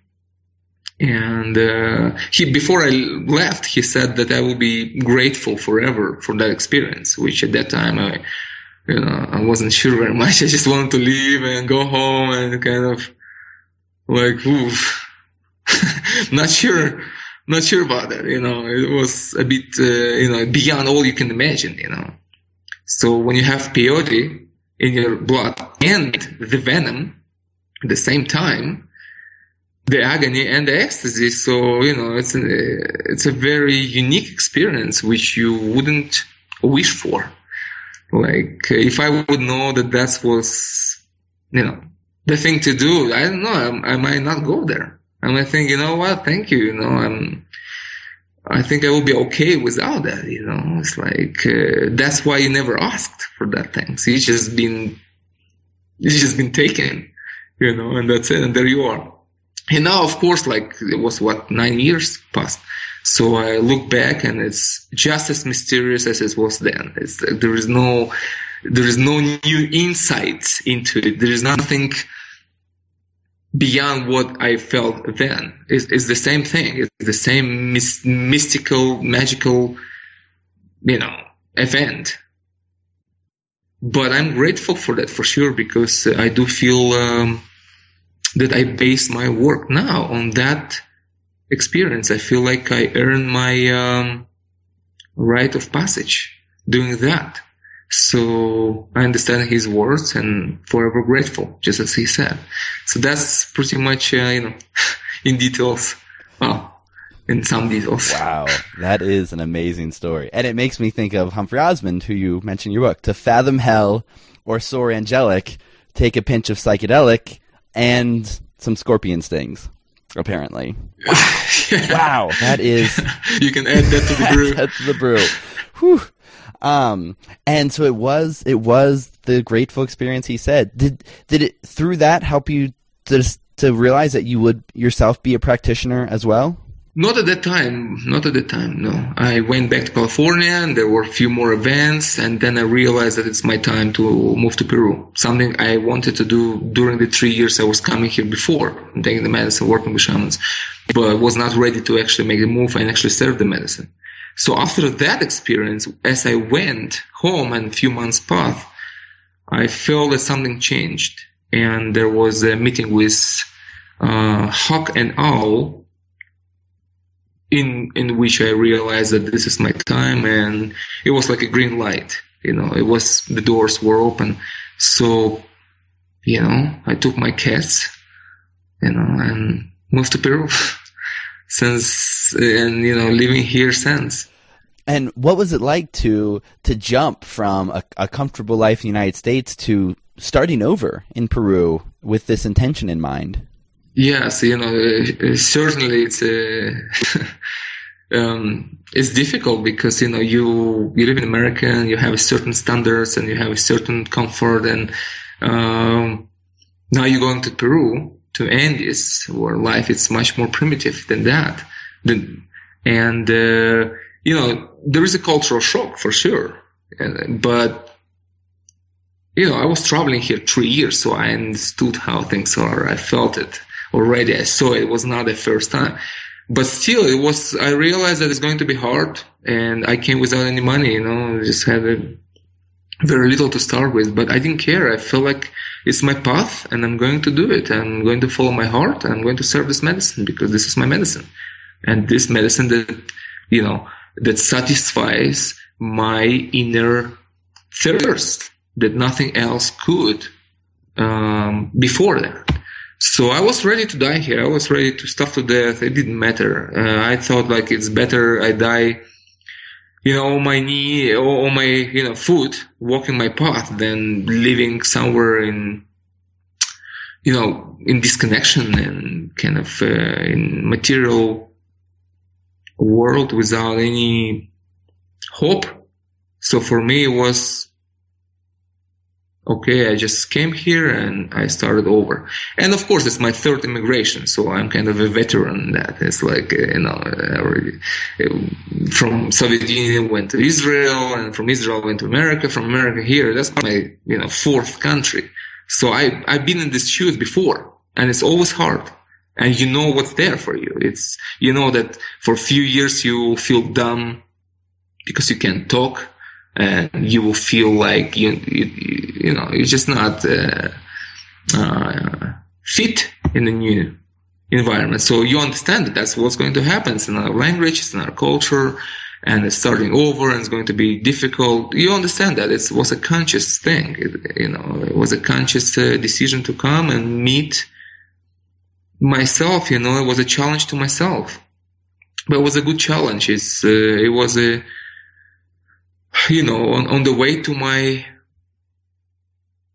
[SPEAKER 5] And uh, he, before I left, he said that I will be grateful forever for that experience. Which at that time I, you know, I wasn't sure very much. I just wanted to leave and go home and kind of like, oof, not sure, not sure about that. You know, it was a bit, uh, you know, beyond all you can imagine. You know, so when you have peyote in your blood and the venom at the same time the agony and the ecstasy. So you know, it's it's a very unique experience which you wouldn't wish for. Like if I would know that that was, you know, the thing to do, I don't know. I, I might not go there. I might think, you know what? Thank you. You know, I'm. I think I will be okay without that. You know, it's like uh, that's why you never asked for that thing. So you just been, you just been taken. You know, and that's it. And there you are and now of course like it was what nine years past so i look back and it's just as mysterious as it was then it's, there is no there is no new insights into it there is nothing beyond what i felt then it's, it's the same thing it's the same mis- mystical magical you know event but I'm grateful for that for sure because I do feel um, that I base my work now on that experience. I feel like I earned my um, rite of passage doing that. So I understand his words and forever grateful, just as he said. So that's pretty much, uh, you know, in details. Oh, in some details.
[SPEAKER 4] Wow, that is an amazing story. And it makes me think of Humphrey Osmond, who you mentioned in your book. To fathom hell or soar angelic, take a pinch of psychedelic and some scorpion stings, apparently. wow, that is.
[SPEAKER 5] You can add that to the brew.
[SPEAKER 4] add that to the brew. Whew. Um, and so it was, it was the grateful experience he said. Did, did it, through that, help you to, to realize that you would yourself be a practitioner as well?
[SPEAKER 5] Not at that time. Not at that time. No. I went back to California and there were a few more events and then I realized that it's my time to move to Peru. Something I wanted to do during the three years I was coming here before, taking the medicine, working with shamans, but I was not ready to actually make the move and actually serve the medicine. So after that experience, as I went home and a few months passed, I felt that something changed and there was a meeting with uh, Hawk and Owl in in which I realized that this is my time, and it was like a green light. You know, it was the doors were open. So, you know, I took my cats, you know, and moved to Peru. since and you know, living here since.
[SPEAKER 4] And what was it like to to jump from a, a comfortable life in the United States to starting over in Peru with this intention in mind?
[SPEAKER 5] Yes, you know, uh, certainly it's uh, um, it's difficult because you know you you live in America and you have certain standards and you have a certain comfort and um, now you're going to Peru to Andes where life is much more primitive than that. And uh, you know there is a cultural shock for sure, but you know I was traveling here three years, so I understood how things are. I felt it already. I saw it. it was not the first time. But still, it was, I realized that it's going to be hard and I came without any money, you know, I just had a, very little to start with, but I didn't care. I felt like it's my path and I'm going to do it. I'm going to follow my heart and I'm going to serve this medicine because this is my medicine. And this medicine that, you know, that satisfies my inner thirst that nothing else could um, before that. So I was ready to die here. I was ready to starve to death. It didn't matter. Uh, I thought like it's better I die, you know, on my knee or on my, you know, foot, walking my path than living somewhere in, you know, in disconnection and kind of uh, in material world without any hope. So for me, it was okay, I just came here and I started over. And of course, it's my third immigration, so I'm kind of a veteran. That it's like uh, you know, already, uh, from Soviet Union went to Israel, and from Israel went to America, from America here. That's my you know fourth country. So I I've been in these shoes before, and it's always hard. And you know what's there for you. It's you know that for a few years you will feel dumb because you can't talk and you will feel like you you, you know you're just not uh, uh, fit in the new environment. So you understand that that's what's going to happen. It's another language, it's another culture, and it's starting over, and it's going to be difficult. You understand that it was a conscious thing. It, you know, it was a conscious uh, decision to come and meet myself. You know, it was a challenge to myself, but it was a good challenge. It's uh, it was a you know, on, on the way to my,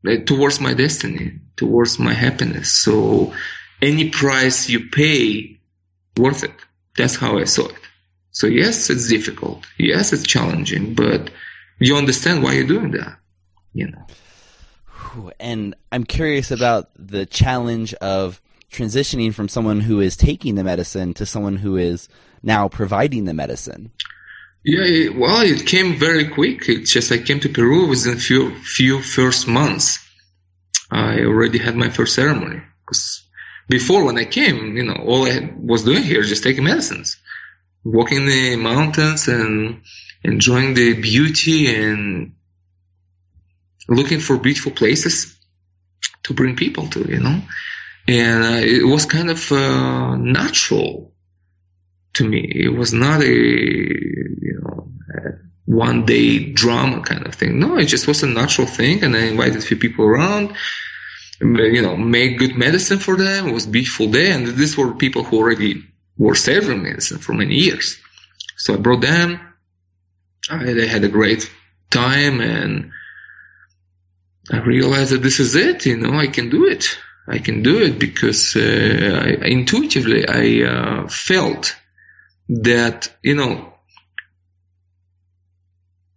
[SPEAKER 5] uh, towards my destiny, towards my happiness. So any price you pay, worth it. That's how I saw it. So yes, it's difficult. Yes, it's challenging, but you understand why you're doing that, you know.
[SPEAKER 4] And I'm curious about the challenge of transitioning from someone who is taking the medicine to someone who is now providing the medicine.
[SPEAKER 5] Yeah, well, it came very quick. It's just I came to Peru within a few few first months. I already had my first ceremony because before when I came, you know, all I was doing here just taking medicines, walking the mountains and enjoying the beauty and looking for beautiful places to bring people to, you know, and uh, it was kind of uh, natural to me. It was not a you know a one day drama kind of thing. No, it just was a natural thing, and I invited a few people around. You know, made good medicine for them. It was beautiful day, and these were people who already were serving medicine for many years. So I brought them. I, they had a great time, and I realized that this is it. You know, I can do it. I can do it because uh, I, intuitively I uh, felt that you know,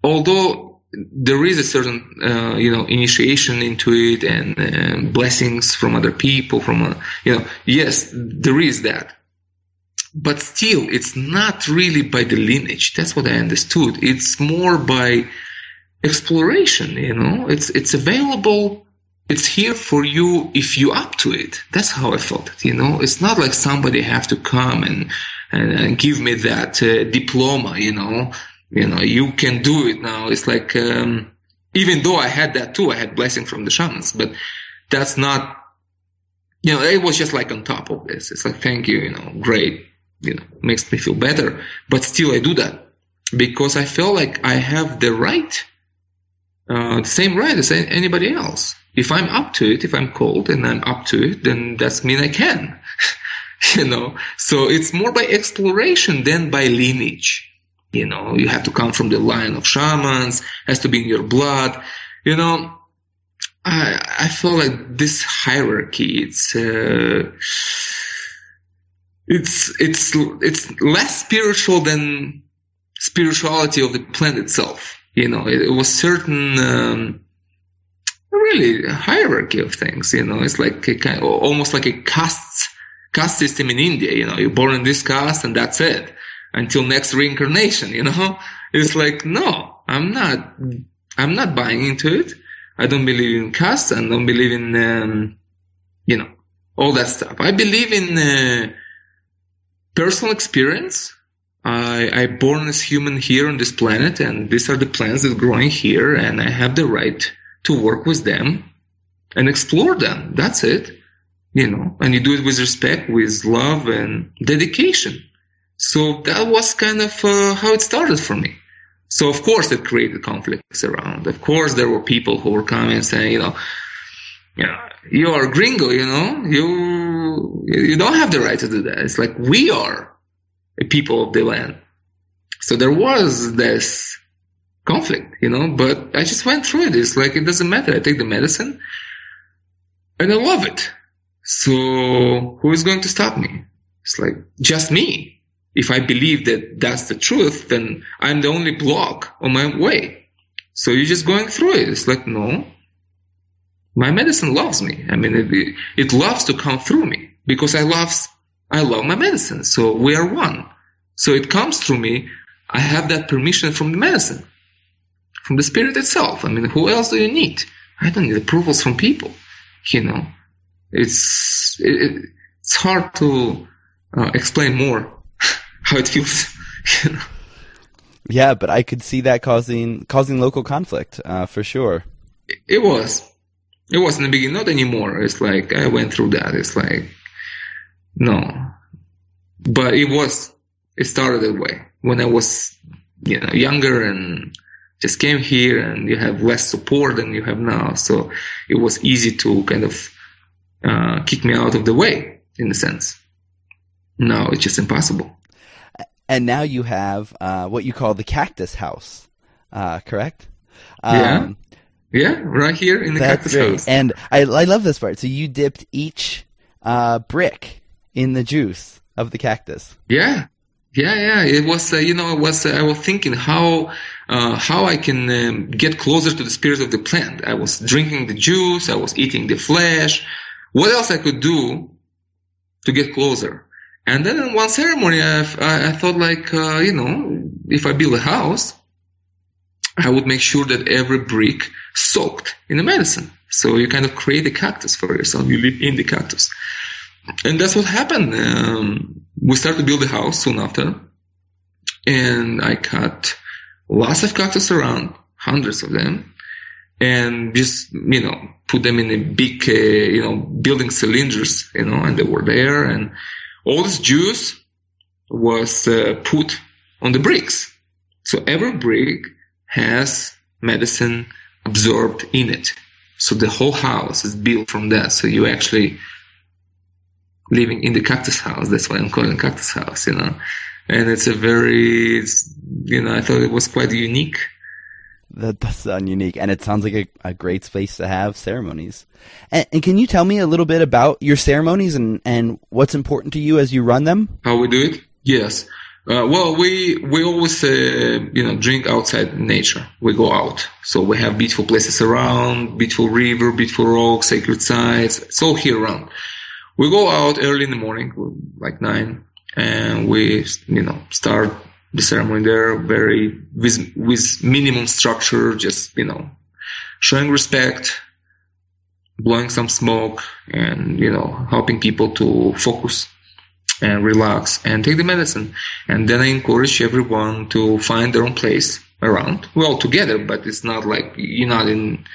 [SPEAKER 5] although there is a certain uh, you know initiation into it and uh, blessings from other people, from uh, you know, yes, there is that. But still, it's not really by the lineage. That's what I understood. It's more by exploration. You know, it's it's available it's here for you if you up to it. That's how I felt it. You know, it's not like somebody have to come and and, and give me that uh, diploma. You know, you know, you can do it now. It's like um, even though I had that too, I had blessing from the shamans, but that's not. You know, it was just like on top of this. It's like, thank you, you know, great, you know, makes me feel better. But still, I do that because I feel like I have the right, uh, the same right as anybody else if I'm up to it, if I'm cold and I'm up to it, then that's mean I can. you know, so it's more by exploration than by lineage. You know, you have to come from the line of shamans, has to be in your blood. You know, I I feel like this hierarchy, it's uh, it's it's it's less spiritual than spirituality of the plant itself. You know, it, it was certain. Um, really a hierarchy of things. You know, it's like a kind almost like a caste caste system in India. You know, you're born in this caste and that's it until next reincarnation. You know, it's like no, I'm not. I'm not buying into it. I don't believe in caste. I don't believe in um, you know all that stuff. I believe in uh, personal experience. I, I born as human here on this planet, and these are the plants that growing here, and I have the right to work with them and explore them. That's it. You know, and you do it with respect, with love and dedication. So that was kind of uh, how it started for me. So of course it created conflicts around. Of course there were people who were coming and saying, you know, you you are gringo, you know, you you don't have the right to do that. It's like we are a people of the land. So there was this conflict, you know, but I just went through it. It's like, it doesn't matter. I take the medicine and I love it. So who is going to stop me? It's like just me. If I believe that that's the truth, then I'm the only block on my way. So you're just going through it. It's like, no, my medicine loves me. I mean, it, it loves to come through me because I love, I love my medicine. So we are one. So it comes through me. I have that permission from the medicine from the spirit itself. I mean, who else do you need? I don't need approvals from people. You know, it's it, it's hard to uh, explain more how it feels. You know?
[SPEAKER 4] Yeah, but I could see that causing causing local conflict uh, for sure.
[SPEAKER 5] It was. It was in the beginning, not anymore. It's like I went through that. It's like no, but it was. It started that way when I was, you know, younger and just came here and you have less support than you have now. So it was easy to kind of uh, kick me out of the way in a sense. Now it's just impossible.
[SPEAKER 4] And now you have uh, what you call the cactus house, uh, correct?
[SPEAKER 5] Um, yeah. Yeah, right here in the cactus
[SPEAKER 4] great.
[SPEAKER 5] house.
[SPEAKER 4] And I, I love this part. So you dipped each uh, brick in the juice of the cactus.
[SPEAKER 5] Yeah, yeah, yeah. It was, uh, you know, it was. Uh, I was thinking how uh, how I can um, get closer to the spirit of the plant. I was drinking the juice. I was eating the flesh. What else I could do to get closer? And then in one ceremony, I, I, I thought like, uh, you know, if I build a house, I would make sure that every brick soaked in the medicine. So you kind of create a cactus for yourself. You live in the cactus. And that's what happened. Um, we started to build the house soon after. And I cut lots of cactus around, hundreds of them. and just you know put them in a big uh, you know building cylinders, you know, and they were there, and all this juice was uh, put on the bricks. So every brick has medicine absorbed in it. So the whole house is built from that. So you actually living in the cactus house. That's why I'm calling it cactus house, you know. And it's a very, it's, you know, I thought it was quite unique.
[SPEAKER 4] That does sound unique, and it sounds like a, a great space to have ceremonies. And, and, can you tell me a little bit about your ceremonies and, and what's important to you as you run them?
[SPEAKER 5] How we do it? Yes. Uh, well, we we always uh, you know drink outside nature. We go out, so we have beautiful places around, beautiful river, beautiful rocks, sacred sites. It's all here around. We go out early in the morning, like nine, and we you know start the ceremony there very with with minimum structure, just you know showing respect, blowing some smoke, and you know helping people to focus and relax and take the medicine. And then I encourage everyone to find their own place around. We're all together, but it's not like you're not in,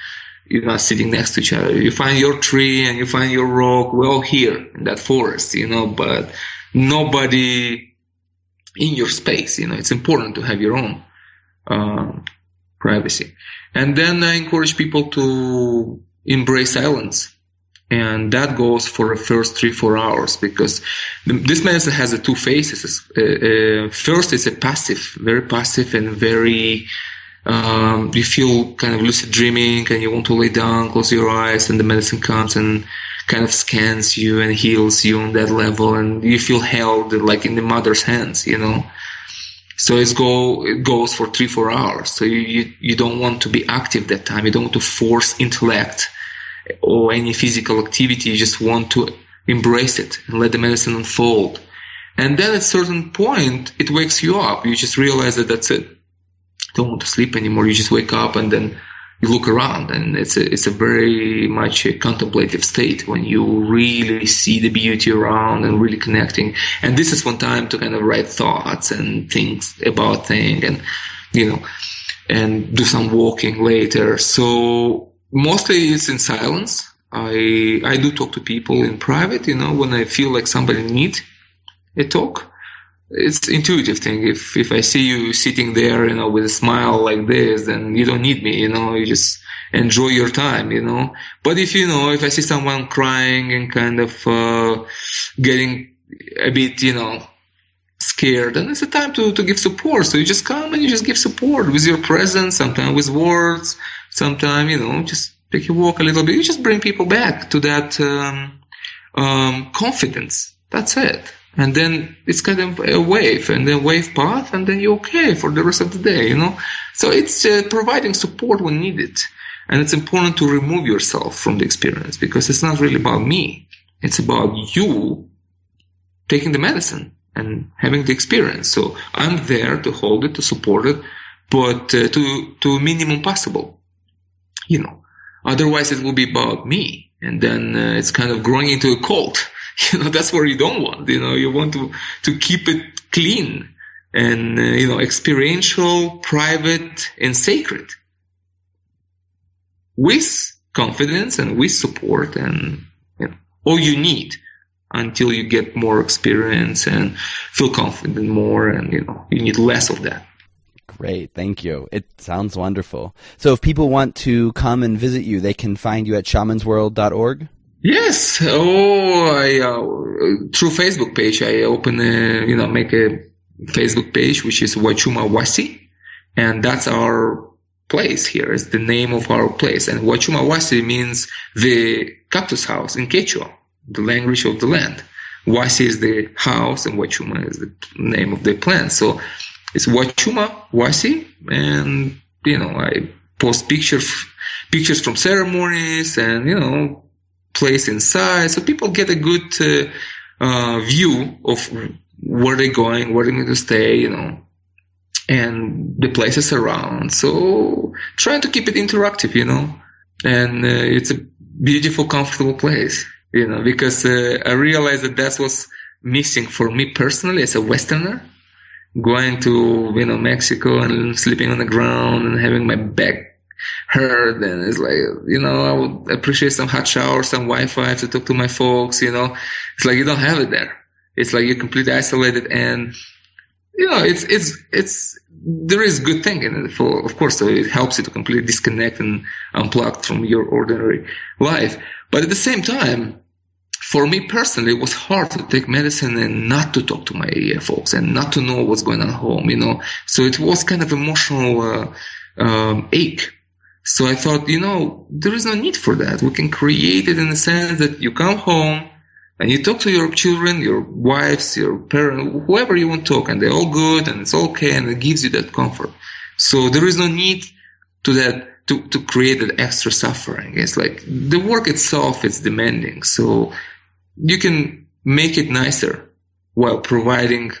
[SPEAKER 5] you're not sitting next to each other. You find your tree and you find your rock. We're all here in that forest, you know, but nobody in your space, you know, it's important to have your own, uh, privacy. And then I encourage people to embrace silence and that goes for the first three four hours because this medicine has the two phases. Uh, uh, first, it's a passive, very passive and very. Um, you feel kind of lucid dreaming, and you want to lay down, close your eyes, and the medicine comes and kind of scans you and heals you on that level, and you feel held like in the mother's hands, you know. So it's go it goes for three four hours. So you, you you don't want to be active that time. You don't want to force intellect or any physical activity, you just want to embrace it and let the medicine unfold. And then at a certain point, it wakes you up. You just realize that that's it. Don't want to sleep anymore. You just wake up and then you look around and it's a, it's a very much a contemplative state when you really see the beauty around and really connecting. And this is one time to kind of write thoughts and things about things and, you know, and do some walking later. So mostly it's in silence. I I do talk to people in private, you know, when I feel like somebody needs a talk. It's intuitive thing. If if I see you sitting there, you know, with a smile like this, then you don't need me, you know. You just enjoy your time, you know. But if you know, if I see someone crying and kind of uh, getting a bit, you know, scared, then it's a time to to give support. So you just come and you just give support with your presence, sometimes with words, sometimes, you know, just take a walk a little bit. You just bring people back to that um, um, confidence. That's it. And then it's kind of a wave, and then wave path, and then you're okay for the rest of the day, you know? So it's uh, providing support when needed. And it's important to remove yourself from the experience because it's not really about me. It's about you taking the medicine and having the experience. So I'm there to hold it, to support it, but uh, to to minimum possible you know. Otherwise, it will be about me, and then uh, it's kind of growing into a cult. You know, that's what you don't want. You know, you want to to keep it clean and uh, you know experiential, private, and sacred, with confidence and with support and you know, all you need until you get more experience and feel confident more, and you know you need less of that.
[SPEAKER 4] Great, thank you. It sounds wonderful. So if people want to come and visit you, they can find you at shamansworld.org?
[SPEAKER 5] Yes. Oh, I, uh, through Facebook page, I open a, you know, make a Facebook page, which is Huachuma Wasi. And that's our place here. It's the name of our place. And Huachuma Wasi means the cactus house in Quechua, the language of the land. Wasi is the house and Huachuma is the name of the plant. So it's Huachuma Wasi, and you know I post pictures pictures from ceremonies and you know place inside, so people get a good uh, uh, view of where they're going, where they're going to stay, you know, and the places around. So trying to keep it interactive, you know, and uh, it's a beautiful, comfortable place, you know, because uh, I realized that that's what's missing for me personally as a Westerner going to you know Mexico and sleeping on the ground and having my back hurt and it's like you know I would appreciate some hot shower, some Wi-Fi to talk to my folks. You know, it's like you don't have it there. It's like you're completely isolated and you know it's it's it's there is good thing in it for of course so it helps you to completely disconnect and unplug from your ordinary life but at the same time for me personally, it was hard to take medicine and not to talk to my folks and not to know what's going on at home, you know. So it was kind of emotional uh, um, ache. So I thought, you know, there is no need for that. We can create it in the sense that you come home and you talk to your children, your wives, your parents, whoever you want to talk, and they're all good and it's all okay, and it gives you that comfort. So there is no need to that to, to create that extra suffering. It's like the work itself is demanding. So you can make it nicer while providing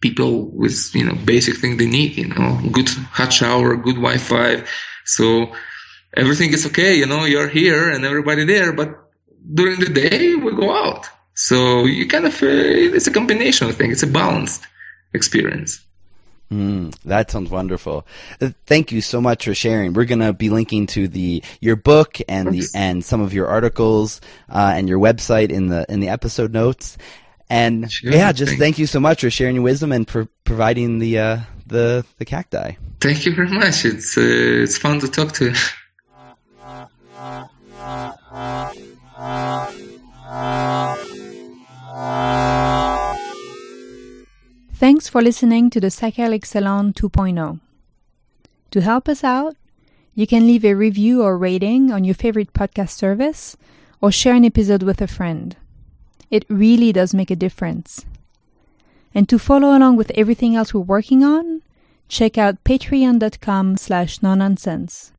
[SPEAKER 5] people with, you know, basic thing they need, you know, good hot shower, good Wi-Fi. So everything is okay, you know, you're here and everybody there, but during the day we go out. So you kind of, uh, it's a combination of things. It's a balanced experience.
[SPEAKER 4] Mm, that sounds wonderful. Uh, thank you so much for sharing. We're going to be linking to the your book and the and some of your articles uh, and your website in the in the episode notes. And sure, yeah, just thank, thank you so much for sharing your wisdom and for providing the uh, the the cacti.
[SPEAKER 5] Thank you very much. It's uh, it's fun to talk to.
[SPEAKER 3] Thanks for listening to the Psychedelic Salon 2.0. To help us out, you can leave a review or rating on your favorite podcast service or share an episode with a friend. It really does make a difference. And to follow along with everything else we're working on, check out patreon.com slash nonsense.